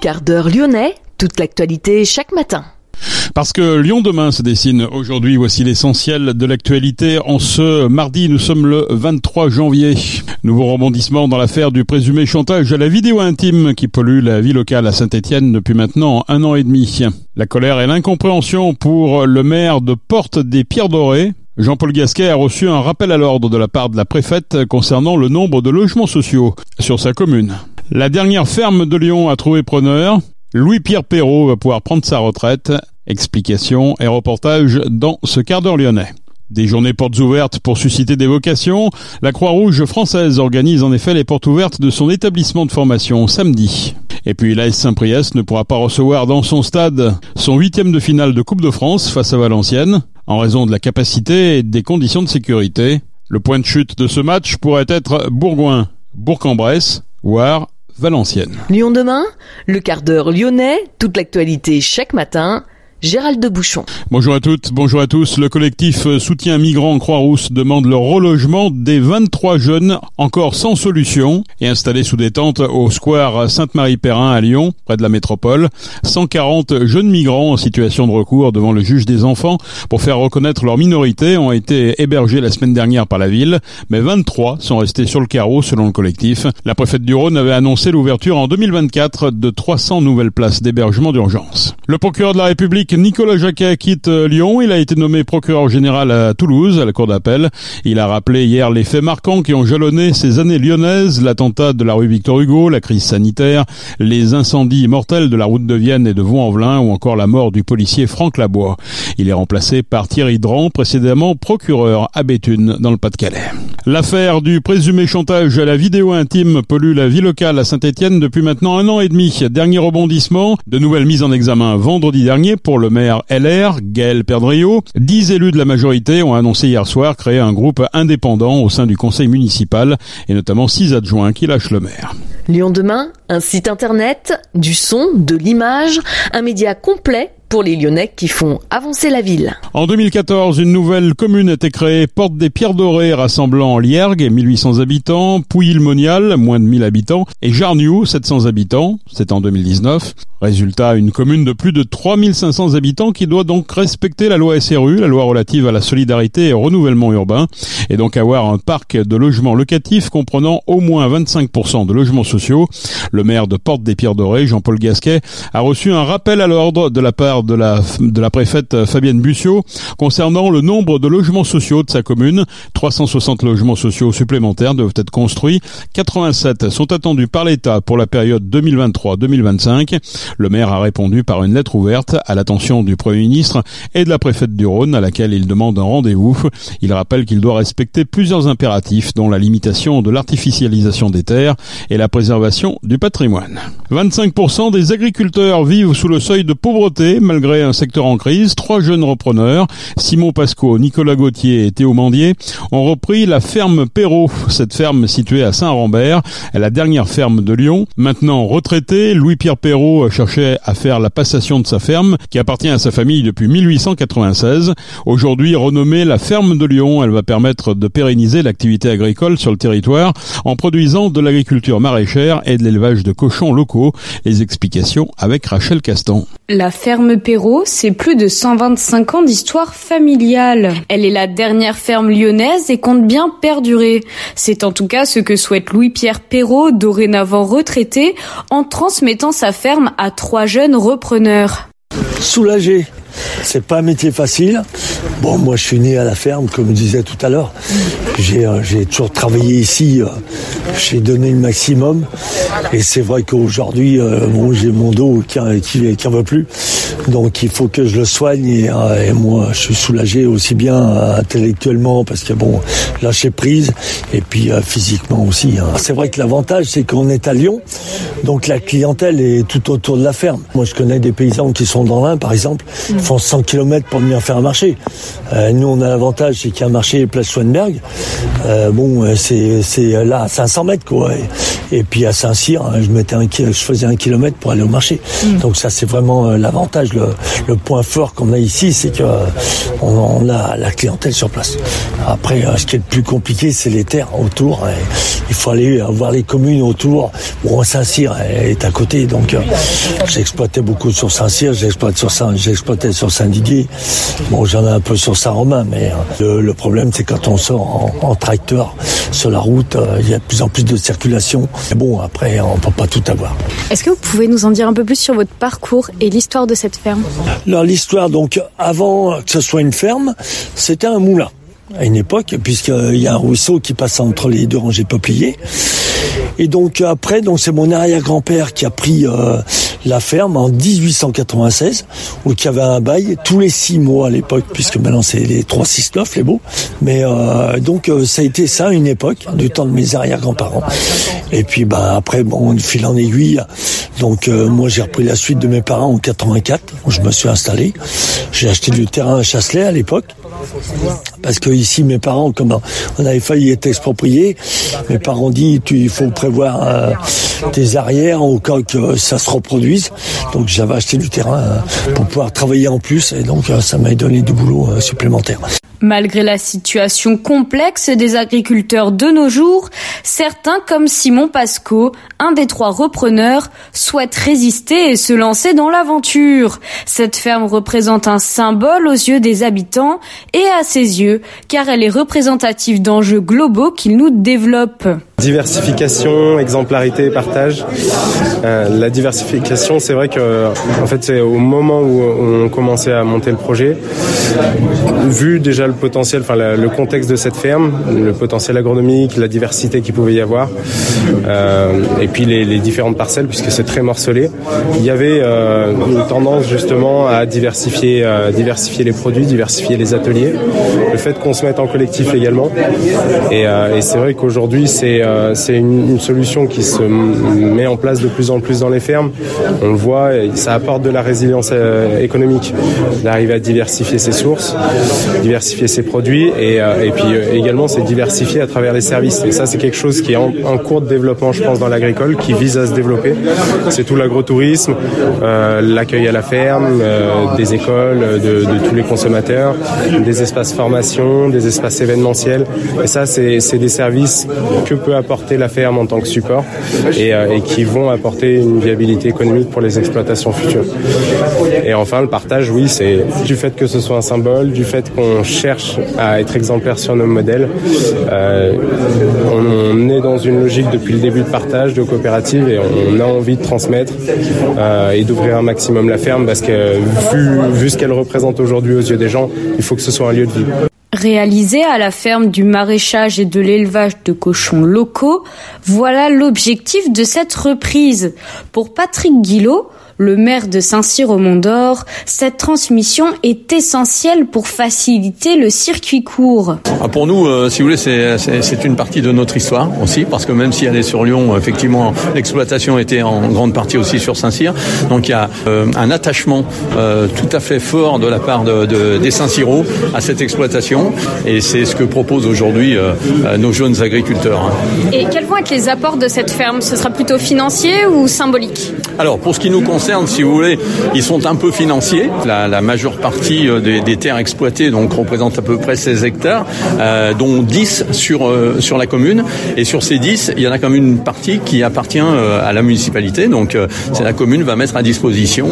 Quart d'heure lyonnais, toute l'actualité chaque matin. Parce que Lyon demain se dessine aujourd'hui, voici l'essentiel de l'actualité. En ce mardi, nous sommes le 23 janvier. Nouveau rebondissement dans l'affaire du présumé chantage à la vidéo intime qui pollue la vie locale à Saint-Etienne depuis maintenant un an et demi. La colère et l'incompréhension pour le maire de Porte des Pierres Dorées. Jean-Paul Gasquet a reçu un rappel à l'ordre de la part de la préfète concernant le nombre de logements sociaux sur sa commune. La dernière ferme de Lyon a trouvé preneur. Louis-Pierre Perrault va pouvoir prendre sa retraite. Explication et reportage dans ce quart d'heure lyonnais. Des journées portes ouvertes pour susciter des vocations. La Croix-Rouge française organise en effet les portes ouvertes de son établissement de formation samedi. Et puis l'AS Saint-Priest ne pourra pas recevoir dans son stade son huitième de finale de Coupe de France face à Valenciennes en raison de la capacité et des conditions de sécurité. Le point de chute de ce match pourrait être Bourgoin, Bourg-en-Bresse, voire Valenciennes. Lyon demain, le quart d'heure lyonnais, toute l'actualité chaque matin. Gérald de Bouchon. Bonjour à toutes, bonjour à tous. Le collectif Soutien Migrants Croix-Rousse demande le relogement des 23 jeunes encore sans solution et installés sous des tentes au square Sainte-Marie-Perrin à Lyon, près de la métropole. 140 jeunes migrants en situation de recours devant le juge des enfants pour faire reconnaître leur minorité ont été hébergés la semaine dernière par la ville, mais 23 sont restés sur le carreau selon le collectif. La préfète du Rhône avait annoncé l'ouverture en 2024 de 300 nouvelles places d'hébergement d'urgence. Le procureur de la République Nicolas Jacquet quitte euh, Lyon. Il a été nommé procureur général à Toulouse, à la cour d'appel. Il a rappelé hier les faits marquants qui ont jalonné ces années lyonnaises, l'attentat de la rue Victor Hugo, la crise sanitaire, les incendies mortels de la route de Vienne et de Vaux-en-Velin ou encore la mort du policier Franck Labois. Il est remplacé par Thierry Dran, précédemment procureur à Béthune, dans le Pas-de-Calais. L'affaire du présumé chantage à la vidéo intime pollue la vie locale à Saint-Etienne depuis maintenant un an et demi. Dernier rebondissement, de nouvelles mises en examen vendredi dernier pour le maire LR, Gaël Perdriau. Dix élus de la majorité ont annoncé hier soir créer un groupe indépendant au sein du conseil municipal et notamment six adjoints qui lâchent le maire. Lyon demain, un site internet, du son, de l'image, un média complet pour les Lyonnais qui font avancer la ville. En 2014, une nouvelle commune a été créée, Porte des Pierres Dorées, rassemblant Liergue, 1800 habitants, Pouilly-le-Monial, moins de 1000 habitants, et Jarniou, 700 habitants, c'est en 2019. Résultat, une commune de plus de 3500 habitants qui doit donc respecter la loi SRU, la loi relative à la solidarité et au renouvellement urbain, et donc avoir un parc de logements locatifs comprenant au moins 25% de logements sociaux. Le maire de Porte des Pierres Dorées, Jean-Paul Gasquet, a reçu un rappel à l'ordre de la part de la, préfète Fabienne Bussiot concernant le nombre de logements sociaux de sa commune. 360 logements sociaux supplémentaires doivent être construits. 87 sont attendus par l'État pour la période 2023-2025. Le maire a répondu par une lettre ouverte à l'attention du Premier ministre et de la préfète du Rhône à laquelle il demande un rendez-vous. Il rappelle qu'il doit respecter plusieurs impératifs dont la limitation de l'artificialisation des terres et la préservation du patrimoine. 25% des agriculteurs vivent sous le seuil de pauvreté malgré un secteur en crise. Trois jeunes repreneurs, Simon Pasco, Nicolas Gauthier et Théo Mandier, ont repris la ferme Perrault. Cette ferme située à Saint-Rambert est la dernière ferme de Lyon. Maintenant retraité, Louis-Pierre Perrault cherchait à faire la passation de sa ferme qui appartient à sa famille depuis 1896. Aujourd'hui renommée la ferme de Lyon, elle va permettre de pérenniser l'activité agricole sur le territoire en produisant de l'agriculture maraîchère et de l'élevage de cochons locaux. Les explications avec Rachel Castan. La ferme Perrault, c'est plus de 125 ans d'histoire familiale. Elle est la dernière ferme lyonnaise et compte bien perdurer. C'est en tout cas ce que souhaite Louis-Pierre Perrault, dorénavant retraité, en transmettant sa ferme à trois jeunes repreneurs. Soulagé. C'est pas un métier facile. Bon, moi, je suis né à la ferme, comme je disais tout à l'heure. J'ai, euh, toujours travaillé ici. Euh, j'ai donné le maximum. Et c'est vrai qu'aujourd'hui, euh, j'ai mon dos qui, qui, qui veut plus. Donc, il faut que je le soigne. Et, euh, et moi, je suis soulagé aussi bien euh, intellectuellement parce que bon, lâcher prise et puis euh, physiquement aussi. hein. C'est vrai que l'avantage, c'est qu'on est à Lyon. Donc, la clientèle est tout autour de la ferme. Moi, je connais des paysans qui sont dans l'Ain, par exemple, ils font 100 km pour venir faire un marché. Nous, on a l'avantage, c'est qu'il y a un marché Place Schwanberg. Euh, bon, c'est là à 500 mètres quoi. Et, puis à Saint-Cyr, hein, je mettais un je faisais un kilomètre pour aller au marché. Mm. Donc ça c'est vraiment l'avantage, le, point fort qu'on a ici, c'est que euh, a la clientèle sur place. Après, euh, ce qui est le plus compliqué, c'est les terres autour. Il faut aller euh, voir les communes autour. Bon, Saint-Cyr est à côté, donc j'exploitais beaucoup sur Saint-Cyr, j'exploite sur j'exploitais sur Saint-Didier. Bon, j'en ai un peu sur Saint-Romain, mais le, problème, c'est quand on sort en, tracteur sur la route, il y a de plus en plus de circulation. Mais bon, après, on peut pas tout avoir. Est-ce que vous pouvez nous en dire un peu plus sur votre parcours et l'histoire de cette Alors l'histoire, donc avant que ce soit une ferme, c'était un moulin à une époque, puisqu'il y a un ruisseau qui passe entre les deux rangées peupliers. Et donc après, donc c'est mon arrière-grand-père qui a pris euh, la ferme en 1896, où il y avait un bail tous les six mois à l'époque, puisque maintenant c'est les 369 les beaux. Mais euh, donc euh, ça a été ça une époque, du temps de mes arrière-grands-parents. Et puis bah après, bon, de fil en aiguille, donc euh, moi j'ai repris la suite de mes parents en 84, où je me suis installé. J'ai acheté du terrain à Chasselet à l'époque. Parce que ici, mes parents, comme on avait failli être expropriés, mes parents ont dit tu, il faut prévoir euh, tes arrières au cas que ça se reproduise. Donc j'avais acheté du terrain euh, pour pouvoir travailler en plus et donc euh, ça m'a donné du boulot supplémentaire. Malgré la situation complexe des agriculteurs de nos jours, certains comme Simon Pasco, un des trois repreneurs, souhaitent résister et se lancer dans l'aventure. Cette ferme représente un symbole aux yeux des habitants et à ses yeux, car elle est représentative d'enjeux globaux qu'ils nous développent. Diversification, exemplarité, partage. Euh, la diversification, c'est vrai que en fait c'est au moment où on commençait à monter le projet, vu déjà le potentiel, le contexte de cette ferme, le potentiel agronomique, la diversité qu'il pouvait y avoir, euh, et puis les, différentes parcelles puisque c'est très morcelé, il y avait euh, une tendance justement à diversifier, les produits, diversifier les ateliers. Le fait qu'on se mette en collectif également, et c'est vrai qu'aujourd'hui c'est euh, c'est une, solution qui se met en place de plus en plus dans les fermes. On le voit, ça apporte de la résilience euh, économique d'arriver à diversifier ses sources, diversifier ses produits et, euh, puis également c'est diversifier à travers les services. Et ça c'est quelque chose qui est en, cours de développement je pense dans l'agricole, qui vise à se développer. C'est tout l'agrotourisme, l'accueil à la ferme, des écoles, de, tous les consommateurs, des espaces formation, des espaces événementiels. Et ça c'est des services que peut apporter la ferme en tant que support et, euh, et qui vont apporter une viabilité économique pour les exploitations futures. Et enfin, le partage, oui, c'est du fait que ce soit un symbole, du fait qu'on cherche à être exemplaire sur nos modèles. Euh, on, on est dans une logique depuis le début de partage, de coopérative, et on a envie de transmettre euh, et d'ouvrir un maximum la ferme parce que vu, vu ce qu'elle représente aujourd'hui aux yeux des gens, il faut que ce soit un lieu de vie. Réalisé à la ferme du maraîchage et de l'élevage de cochons locaux, voilà l'objectif de cette reprise. Pour Patrick Guillot, le maire de Saint-Cyr-au-Mont-d'Or, cette transmission est essentielle pour faciliter le circuit court. Ah, Pour nous, euh, si vous voulez, c'est- une partie de notre histoire aussi, parce que même si elle est sur Lyon, effectivement, l'exploitation était en grande partie aussi sur Saint-Cyr. Donc il y a euh, un attachement euh, tout à fait fort de la part de, de- des Saint-Cyrots à cette exploitation, et c'est ce que proposent aujourd'hui nos jeunes agriculteurs. hein. Et quels vont être les apports de cette ferme? Ce sera plutôt financier ou symbolique? Alors, pour ce qui nous concerne, si vous voulez, ils sont un peu financiers. La, la majeure partie euh, des, des terres exploitées donc représente à peu près 16 hectares, euh, dont 10 sur euh, sur la commune. Et sur ces 10, il y en a quand même une partie qui appartient euh, à la municipalité. Donc, c'est la commune va mettre à disposition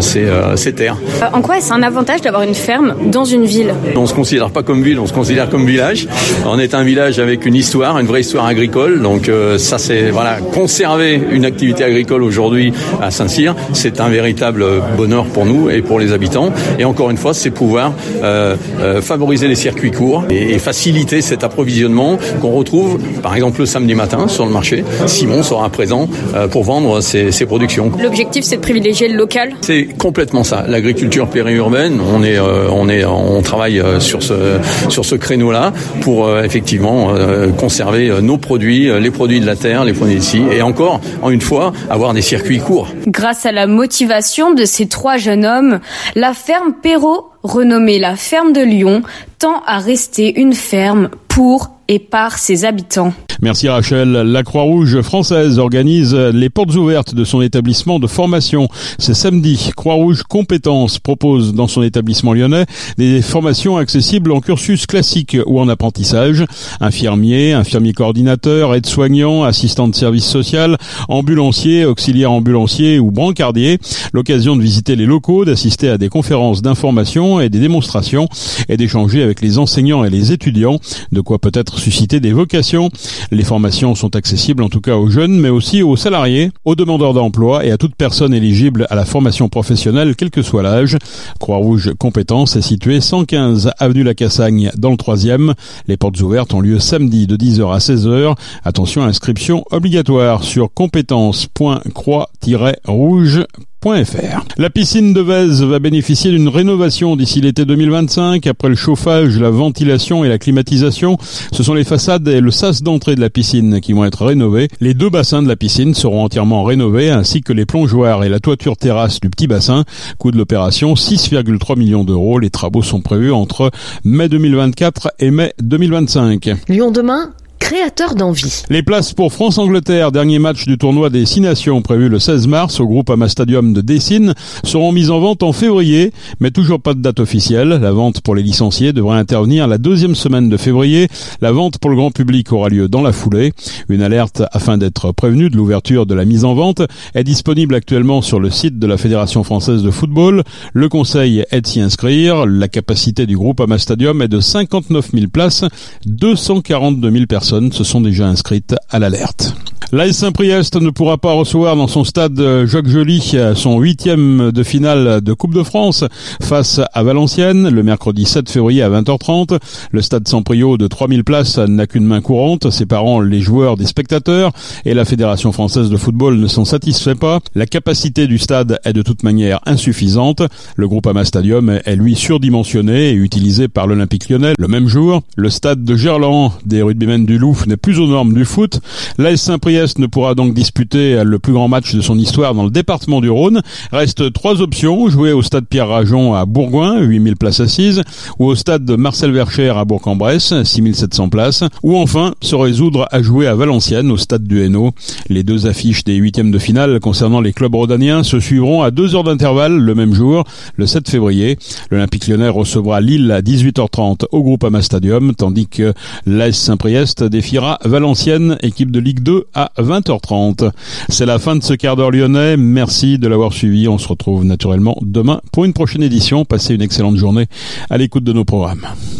ces, ces terres. En quoi est-ce un avantage d'avoir une ferme dans une ville? On se considère pas comme ville, on se considère comme village. On est un village avec une histoire, une vraie histoire agricole. Donc ça, c'est voilà, conserver une activité agricole aujourd'hui à Saint-Cyr, c'est un véritable bonheur pour nous et pour les habitants. Et encore une fois, c'est pouvoir euh, euh, favoriser les circuits courts et, et faciliter cet approvisionnement qu'on retrouve, par exemple, le samedi matin sur le marché. Simon sera présent euh, pour vendre ses, ses productions. L'objectif, c'est de privilégier le local C'est complètement ça. L'agriculture périurbaine, on est, euh, on est, on travaille euh, sur ce sur ce créneau-là pour euh, effectivement euh, conserver euh, nos produits, euh, les produits de la terre, les produits d'ici, et encore, en une fois, avoir des circuits courts. Grâce à la motivation de ces trois jeunes hommes, la ferme Perrault, renommée la ferme de Lyon, tend à rester une ferme pour et par ses habitants. Merci Rachel. La Croix-Rouge française organise les portes ouvertes de son établissement de formation. C'est samedi. Croix-Rouge Compétences propose dans son établissement lyonnais des formations accessibles en cursus classique ou en apprentissage. Infirmier, infirmier coordinateur, aide-soignant, assistant de service social, ambulancier, auxiliaire ambulancier ou brancardier. L'occasion de visiter les locaux, d'assister à des conférences d'information et des démonstrations et d'échanger avec les enseignants et les étudiants. De quoi peut-être susciter des vocations. Les formations sont accessibles en tout cas aux jeunes, mais aussi aux salariés, aux demandeurs d'emploi et à toute personne éligible à la formation professionnelle, quel que soit l'âge. Croix-Rouge Compétences est située 115 avenue La Cassagne dans le troisième. Les portes ouvertes ont lieu samedi de 10h à 16h. Attention, inscription obligatoire sur compétences.croix-rouge la piscine de Vèze va bénéficier d'une rénovation d'ici l'été 2025. Après le chauffage, la ventilation et la climatisation, ce sont les façades et le sas d'entrée de la piscine qui vont être rénovés. Les deux bassins de la piscine seront entièrement rénovés, ainsi que les plongeoires et la toiture terrasse du petit bassin. Coût de l'opération 6,3 millions d'euros. Les travaux sont prévus entre mai 2024 et mai 2025. Lyon demain créateur d'envie. Les places pour France-Angleterre, dernier match du tournoi des Six Nations prévu le 16 mars au groupe Ama Stadium de Dessine, seront mises en vente en février, mais toujours pas de date officielle. La vente pour les licenciés devrait intervenir la deuxième semaine de février. La vente pour le grand public aura lieu dans la foulée. Une alerte afin d'être prévenu de l'ouverture de la mise en vente est disponible actuellement sur le site de la Fédération française de football. Le conseil est de s'y inscrire. La capacité du groupe Ama Stadium est de 59 000 places, 242 000 personnes se sont déjà inscrites à l'alerte. L'AS Saint-Priest ne pourra pas recevoir dans son stade Jacques Joly son huitième de finale de Coupe de France face à Valenciennes le mercredi 7 février à 20h30. Le stade Saint-Priot de 3000 places n'a qu'une main courante, séparant les joueurs des spectateurs et la Fédération française de football ne s'en satisfait pas. La capacité du stade est de toute manière insuffisante. Le groupe Ama Stadium est lui surdimensionné et utilisé par l'Olympique lyonnais le même jour. Le stade de Gerland des rugbymen du Louf n'est plus aux normes du foot. L'AS Saint-Priest ne pourra donc disputer le plus grand match de son histoire dans le département du Rhône. Reste trois options, jouer au stade Pierre Rajon à Bourgoin, 8000 places assises, ou au stade de Marcel Vercher à Bourg-en-Bresse, 6700 places, ou enfin se résoudre à jouer à Valenciennes, au stade du Hainaut. Les deux affiches des huitièmes de finale concernant les clubs rhodaniens se suivront à deux heures d'intervalle le même jour, le 7 février. L'Olympique lyonnais recevra Lille à 18h30 au groupe Ama Stadium, tandis que l'AS Saint-Priest défiera Valenciennes, équipe de Ligue 2, à 20h30. C'est la fin de ce quart d'heure lyonnais. Merci de l'avoir suivi. On se retrouve naturellement demain pour une prochaine édition. Passez une excellente journée à l'écoute de nos programmes.